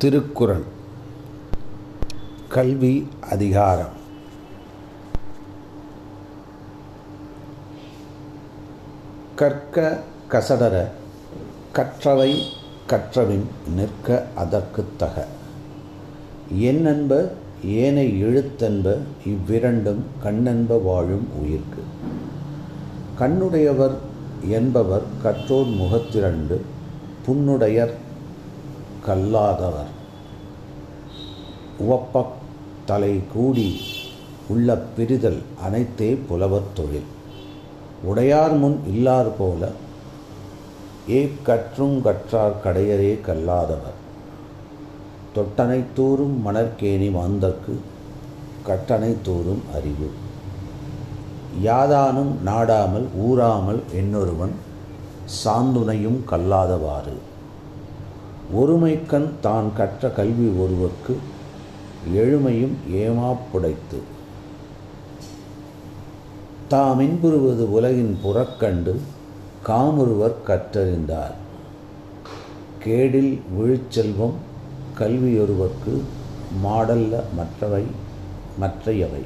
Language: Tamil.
திருக்குறள். கல்வி அதிகாரம். கற்க கசடர கற்றவை கற்றவின் நிற்க அதற்குத் தக. எண்ணென்ப ஏனை எழுத்தென்ப இவ்விரண்டும் கண்ணென்ப வாழும் உயிர்க்கு. கண்ணுடையவர் என்பவர் கற்றோர் முகத்திரண்டு புண்ணுடையர் கல்லாதவர். உவப்பக் தலை கூடி உள்ள பிரிதல் அனைத்தே புலவர் தொழில். உடையார் முன் இல்லார் போல ஏ கற்றும் கற்றார் கடையரே கல்லாதவர். தொட்டனை தூறும் மணற்கேணி மாந்தற்கு கட்டணை தூறும் அறிவு. யாதானும் நாடாமல் ஊறாமல் என்னொருவன் சாந்துணையும் கல்லாதவாறு. ஒருமைக்கண் தான் கற்ற கல்வி ஒருவர்க்கு எழுமையும் ஏமாப்புடைத்து தாம் இன்புறுவது உலகின் புறக்கண்டு காமொருவர் கற்றறிந்தார். கேடில் விழுச்செல்வம் கல்வியொருவர்க்கு மாடல்ல மற்றவை மற்றையவை.